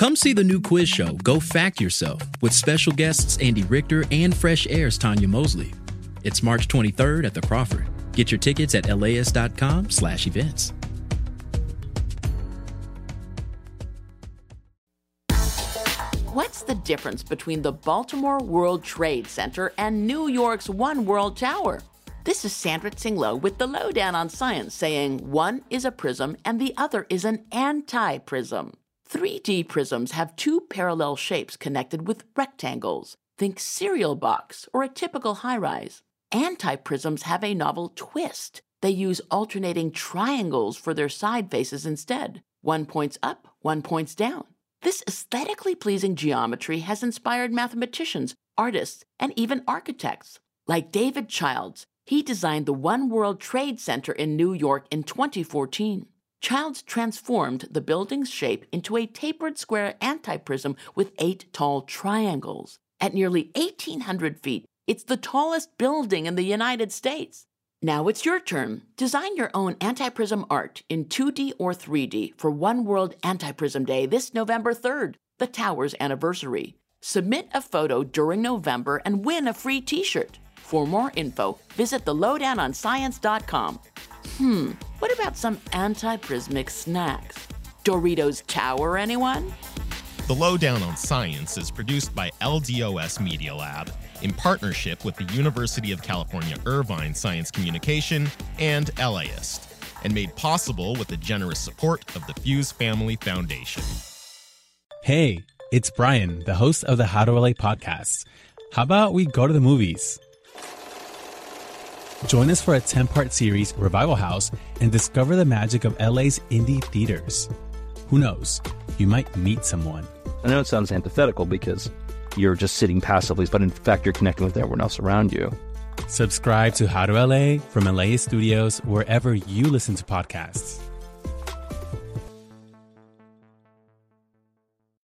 Come see the new quiz show, Go Fact Yourself, with special guests Andy Richter and Fresh Air's Tanya Mosley. It's March 23rd at the Crawford. Get your tickets at laist.com slash events. What's the difference between the Baltimore World Trade Center and New York's One World Tower? This is Sandra Tsing Loh with the Loh Down on Science saying one is a prism and the other is an anti prism. 3D prisms have two parallel shapes connected with rectangles. Think cereal box or a typical high rise. Anti prisms have a novel twist. They use alternating triangles for their side faces instead. One points up, one points down. This aesthetically pleasing geometry has inspired mathematicians, artists, and even architects. Like David Childs, he designed the One World Trade Center in New York in 2014. Childs transformed the building's shape into a tapered square antiprism with eight tall triangles. At nearly 1,800 feet, it's the tallest building in the United States. Now it's your turn. Design your own antiprism art in 2D or 3D for One World Antiprism Day this November 3rd, the tower's anniversary. Submit a photo during November and win a free t shirt. For more info, visit thelowdownonscience.com. Hmm, what about some anti-prismic snacks? Doritos Tower, anyone? The Loh Down on Science is produced by LDOS Media Lab in partnership with the University of California Irvine Science Communication and LAist, and made possible with the generous support of the Fuhs Family Foundation. Hey, it's Brian, the host of the How to LA podcast. How about we go to the movies? Join us for a 10 part series, Revival House, and discover the magic of LA's indie theaters. Who knows? You might meet someone. I know it sounds antithetical because you're just sitting passively, but in fact, you're connecting with everyone else around you. Subscribe to How to LA from LA Studios wherever you listen to podcasts.